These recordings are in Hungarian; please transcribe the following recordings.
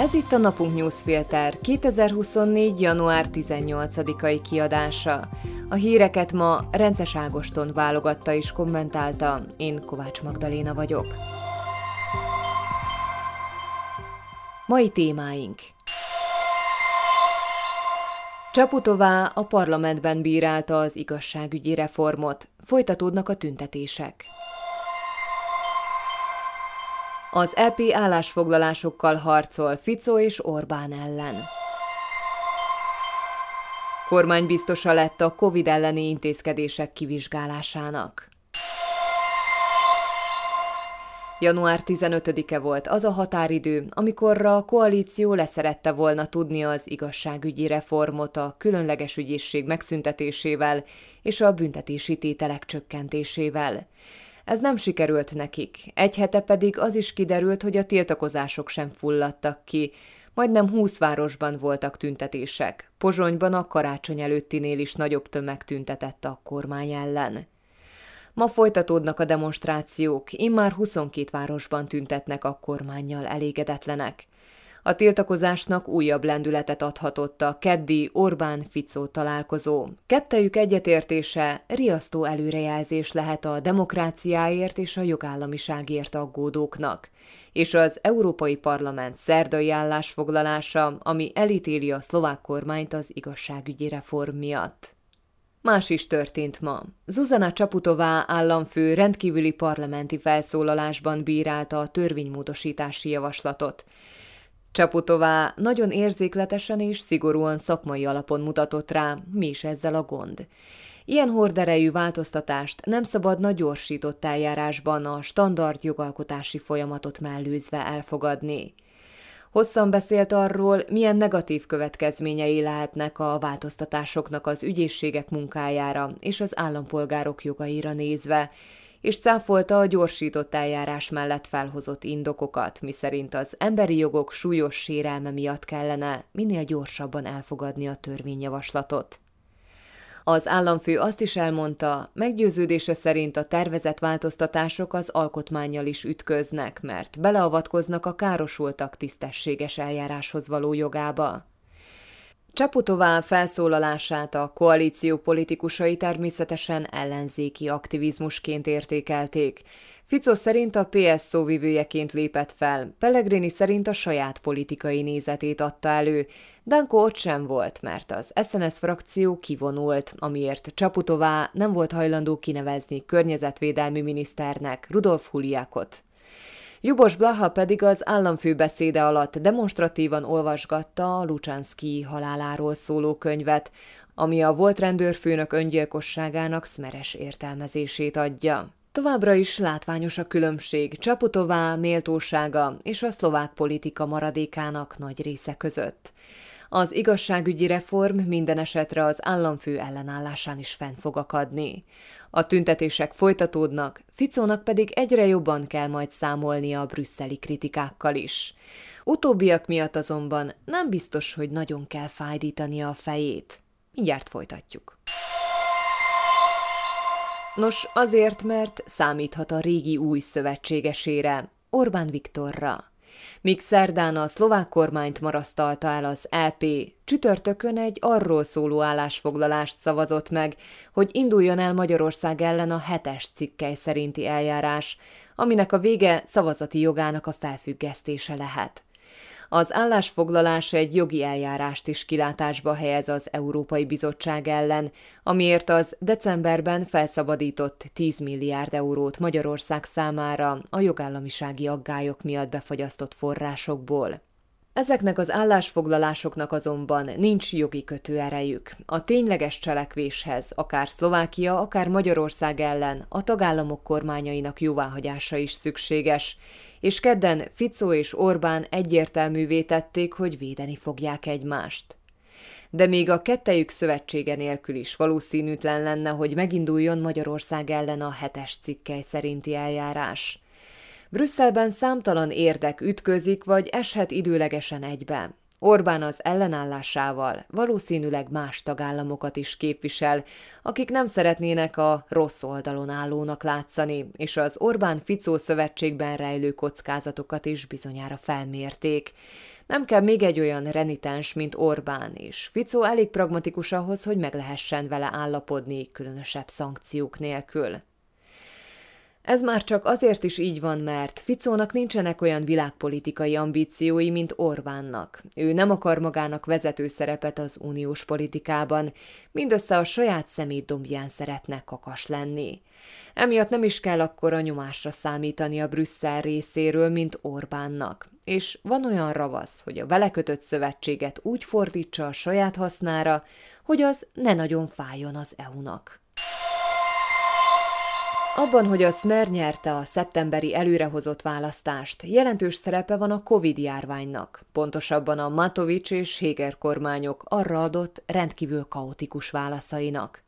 Ez itt a Napunk Newsfilter 2024. január 18-ai kiadása. A híreket ma Rences Ágoston válogatta és kommentálta, én Kovács Magdaléna vagyok. Mai témáink Csaputová a parlamentben bírálta az igazságügyi reformot, folytatódnak a tüntetések. Az EP állásfoglalásokkal harcol Fico és Orbán ellen. Kormánybiztosa lett a COVID elleni intézkedések kivizsgálásának. Január 15-e volt az a határidő, amikorra a koalíció leszerette volna tudni az igazságügyi reformot a különleges ügyészség megszüntetésével és a büntetési tételek csökkentésével. Ez nem sikerült nekik, egy hete pedig az is kiderült, hogy a tiltakozások sem fulladtak ki, majdnem húsz városban voltak tüntetések. Pozsonyban a karácsony előttinél is nagyobb tömeg tüntetett a kormány ellen. Ma folytatódnak a demonstrációk, immár 22 városban tüntetnek a kormányjal elégedetlenek. A tiltakozásnak újabb lendületet adhatott a keddi Orbán-Ficó találkozó. Kettejük egyetértése riasztó előrejelzés lehet a demokráciáért és a jogállamiságért aggódóknak. És az Európai Parlament szerdai állásfoglalása, ami elítéli a szlovák kormányt az igazságügyi reform miatt. Más is történt ma. Zuzana Csaputová államfő rendkívüli parlamenti felszólalásban bírálta a törvénymódosítási javaslatot. Csaputová nagyon érzékletesen és szigorúan szakmai alapon mutatott rá, mi is ezzel a gond. Ilyen horderejű változtatást nem szabadna gyorsított eljárásban a standard jogalkotási folyamatot mellőzve elfogadni. Hosszan beszélt arról, milyen negatív következményei lehetnek a változtatásoknak az ügyészségek munkájára és az állampolgárok jogaira nézve, és cáfolta a gyorsított eljárás mellett felhozott indokokat, miszerint az emberi jogok súlyos sérelme miatt kellene minél gyorsabban elfogadni a törvényjavaslatot. Az államfő azt is elmondta, meggyőződése szerint a tervezett változtatások az alkotmányjal is ütköznek, mert beleavatkoznak a károsultak tisztességes eljáráshoz való jogába. Csaputová felszólalását a koalíció politikusai természetesen ellenzéki aktivizmusként értékelték. Fico szerint a PS szóvivőjeként lépett fel, Pellegrini szerint a saját politikai nézetét adta elő. Danko ott sem volt, mert az SNS frakció kivonult, amiért Csaputová nem volt hajlandó kinevezni környezetvédelmi miniszternek Rudolf Huliákot. Jubos Blaha pedig az államfő beszéde alatt demonstratívan olvasgatta a Lucsánszki haláláról szóló könyvet, ami a volt rendőrfőnök öngyilkosságának szmeres értelmezését adja. Továbbra is látványos a különbség Csaputová méltósága és a szlovák politika maradékának nagy része között. Az igazságügyi reform minden esetre az államfő ellenállásán is fenn fog akadni. A tüntetések folytatódnak, Ficónak pedig egyre jobban kell majd számolnia a brüsszeli kritikákkal is. Utóbbiak miatt azonban nem biztos, hogy nagyon kell fájdítania a fejét. Mindjárt folytatjuk. Nos, azért, mert számíthat a régi új szövetségesére, Orbán Viktorra. Míg szerdán a szlovák kormányt marasztalta el az EP, csütörtökön egy arról szóló állásfoglalást szavazott meg, hogy induljon el Magyarország ellen a hetes cikkely szerinti eljárás, aminek a vége szavazati jogának a felfüggesztése lehet. Az állásfoglalás egy jogi eljárást is kilátásba helyez az Európai Bizottság ellen, amiért az decemberben felszabadított 10 milliárd eurót Magyarország számára a jogállamisági aggályok miatt befagyasztott forrásokból. Ezeknek az állásfoglalásoknak azonban nincs jogi kötőerejük. A tényleges cselekvéshez akár Szlovákia, akár Magyarország ellen a tagállamok kormányainak jóváhagyása is szükséges, és kedden Fico és Orbán egyértelművé tették, hogy védeni fogják egymást. De még a kettejük szövetsége nélkül is valószínűtlen lenne, hogy meginduljon Magyarország ellen a hetes cikkely szerinti eljárás – Brüsszelben számtalan érdek ütközik, vagy eshet időlegesen egybe. Orbán az ellenállásával valószínűleg más tagállamokat is képvisel, akik nem szeretnének a rossz oldalon állónak látszani, és az Orbán-Ficó szövetségben rejlő kockázatokat is bizonyára felmérték. Nem kell még egy olyan renitens, mint Orbán, és Ficó elég pragmatikus ahhoz, hogy meg lehessen vele állapodni különösebb szankciók nélkül. Ez már csak azért is így van, mert Ficónak nincsenek olyan világpolitikai ambíciói, mint Orbánnak. Ő nem akar magának vezető szerepet az uniós politikában, mindössze a saját szemétdombján szeretne kakas lenni. Emiatt nem is kell akkor a nyomásra számítani a Brüsszel részéről, mint Orbánnak. És van olyan ravasz, hogy a vele kötött szövetséget úgy fordítsa a saját hasznára, hogy az ne nagyon fájjon az EU-nak. Abban, hogy a Smer nyerte a szeptemberi előrehozott választást, jelentős szerepe van a Covid-járványnak, pontosabban a Matovics és Héger kormányok arra adott rendkívül kaotikus válaszainak.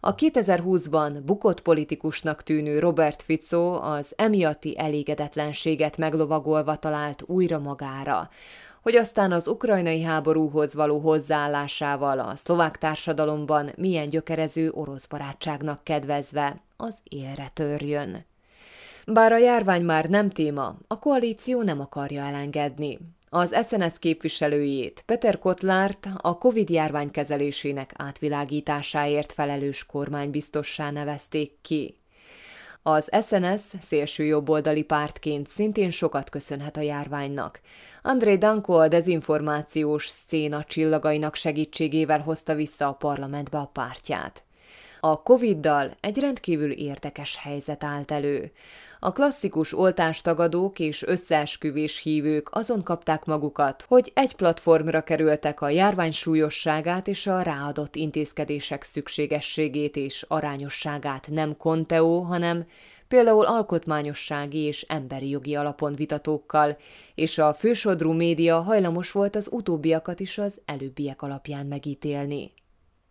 A 2020-ban bukott politikusnak tűnő Robert Fico az emiatti elégedetlenséget meglovagolva talált újra magára, hogy aztán az ukrajnai háborúhoz való hozzáállásával a szlovák társadalomban milyen gyökerező orosz barátságnak kedvezve az élre törjön. Bár a járvány már nem téma, a koalíció nem akarja elengedni. Az SNS képviselőjét, Peter Kotlárt a Covid-járvány kezelésének átvilágításáért felelős kormánybiztossá nevezték ki. Az SNS szélső jobboldali pártként szintén sokat köszönhet a járványnak. André Danko a dezinformációs széna csillagainak segítségével hozta vissza a parlamentbe a pártját. A Covid-dal egy rendkívül érdekes helyzet állt elő. A klasszikus oltástagadók és összeesküvés hívők azon kapták magukat, hogy egy platformra kerültek a járvány súlyosságát és a ráadott intézkedések szükségességét és arányosságát nem konteó, hanem például alkotmányossági és emberi jogi alapon vitatókkal, és a fősodrú média hajlamos volt az utóbbiakat is az előbbiek alapján megítélni.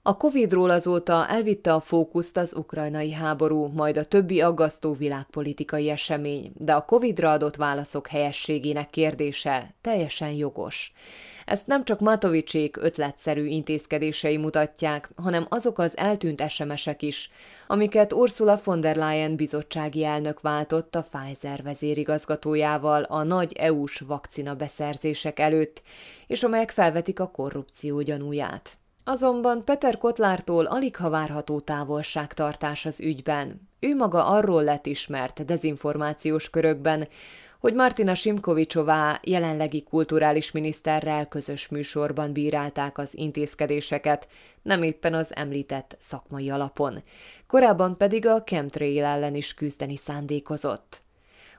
A Covid-ról azóta elvitte a fókuszt az ukrajnai háború, majd a többi aggasztó világpolitikai esemény, de a Covid-ra adott válaszok helyességének kérdése teljesen jogos. Ezt nem csak Matovicsék ötletszerű intézkedései mutatják, hanem azok az eltűnt SMS-ek is, amiket Ursula von der Leyen bizottsági elnök váltott a Pfizer vezérigazgatójával a nagy EU-s vakcina beszerzések előtt, és amelyek felvetik a korrupció gyanúját. Azonban Peter Kotlártól alig ha várható távolságtartás az ügyben. Ő maga arról lett ismert dezinformációs körökben, hogy Martina Simkovicsová jelenlegi kulturális miniszterrel közös műsorban bírálták az intézkedéseket, nem éppen az említett szakmai alapon. Korábban pedig a chemtrail ellen is küzdeni szándékozott.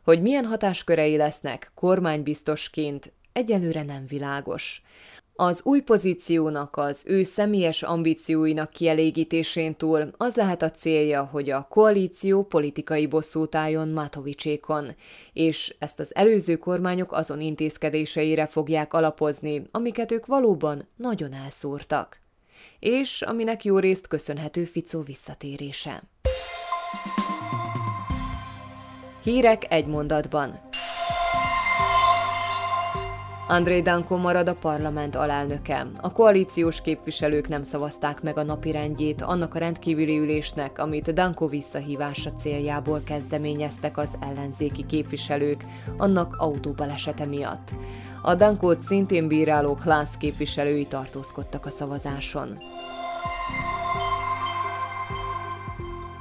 Hogy milyen hatáskörei lesznek kormánybiztosként, egyelőre nem világos. Az új pozíciónak az ő személyes ambícióinak kielégítésén túl az lehet a célja, hogy a koalíció politikai bosszút álljon Matovicsékon, és ezt az előző kormányok azon intézkedéseire fogják alapozni, amiket ők valóban nagyon elszúrtak. És aminek jó részt köszönhető Ficó visszatérése. Hírek egy mondatban. André Danko marad a parlament alelnöke. A koalíciós képviselők nem szavazták meg a napi rendjét annak a rendkívüli ülésnek, amit Danko visszahívása céljából kezdeményeztek az ellenzéki képviselők annak autóbalesete miatt. A Dankót szintén bíráló Klász képviselői tartózkodtak a szavazáson.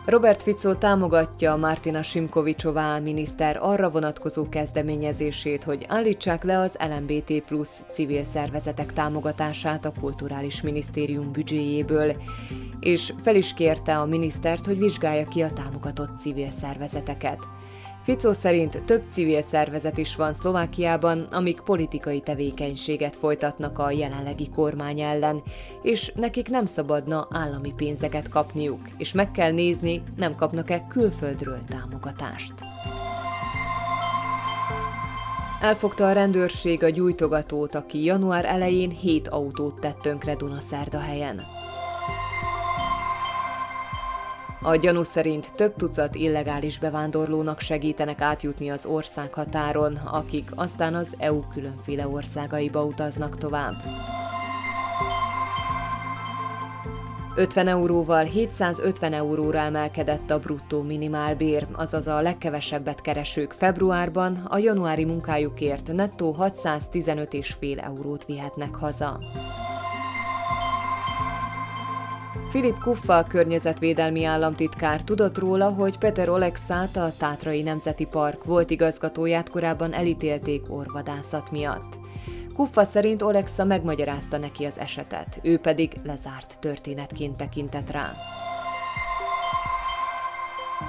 Robert Fico támogatja Martina Simkovicsová miniszter arra vonatkozó kezdeményezését, hogy állítsák le az LMBT plusz civil szervezetek támogatását a Kulturális Minisztérium büdzséjéből, és fel is kérte a minisztert, hogy vizsgálja ki a támogatott civil szervezeteket. Ficó szerint több civil szervezet is van Szlovákiában, amik politikai tevékenységet folytatnak a jelenlegi kormány ellen, és nekik nem szabadna állami pénzeket kapniuk, és meg kell nézni, nem kapnak-e külföldről támogatást. Elfogta a rendőrség a gyújtogatót, aki január elején hét autót tett tönkre Dunaszerdahelyen. A gyanú szerint több tucat illegális bevándorlónak segítenek átjutni az országhatáron, akik aztán az EU különféle országaiba utaznak tovább. 50 euróval 750 euróra emelkedett a bruttó minimálbér, azaz a legkevesebbet keresők februárban a januári munkájukért nettó 615,5 eurót vihetnek haza. Filip Kuffa, környezetvédelmi államtitkár tudott róla, hogy Peter Olexát, a Tátrai Nemzeti Park volt igazgatóját korábban elítélték orvadászat miatt. Kuffa szerint Olexa megmagyarázta neki az esetet, ő pedig lezárt történetként tekintett rá.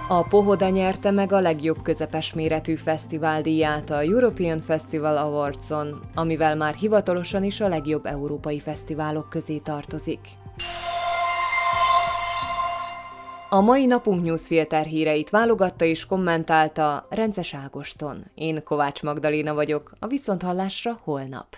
A Pohoda nyerte meg a legjobb közepes méretű fesztiváldíját a European Festival Awards-on, amivel már hivatalosan is a legjobb európai fesztiválok közé tartozik. A mai napunk newsfilter híreit válogatta és kommentálta Rences Ágoston. Én Kovács Magdaléna vagyok, a Viszonthallásra holnap.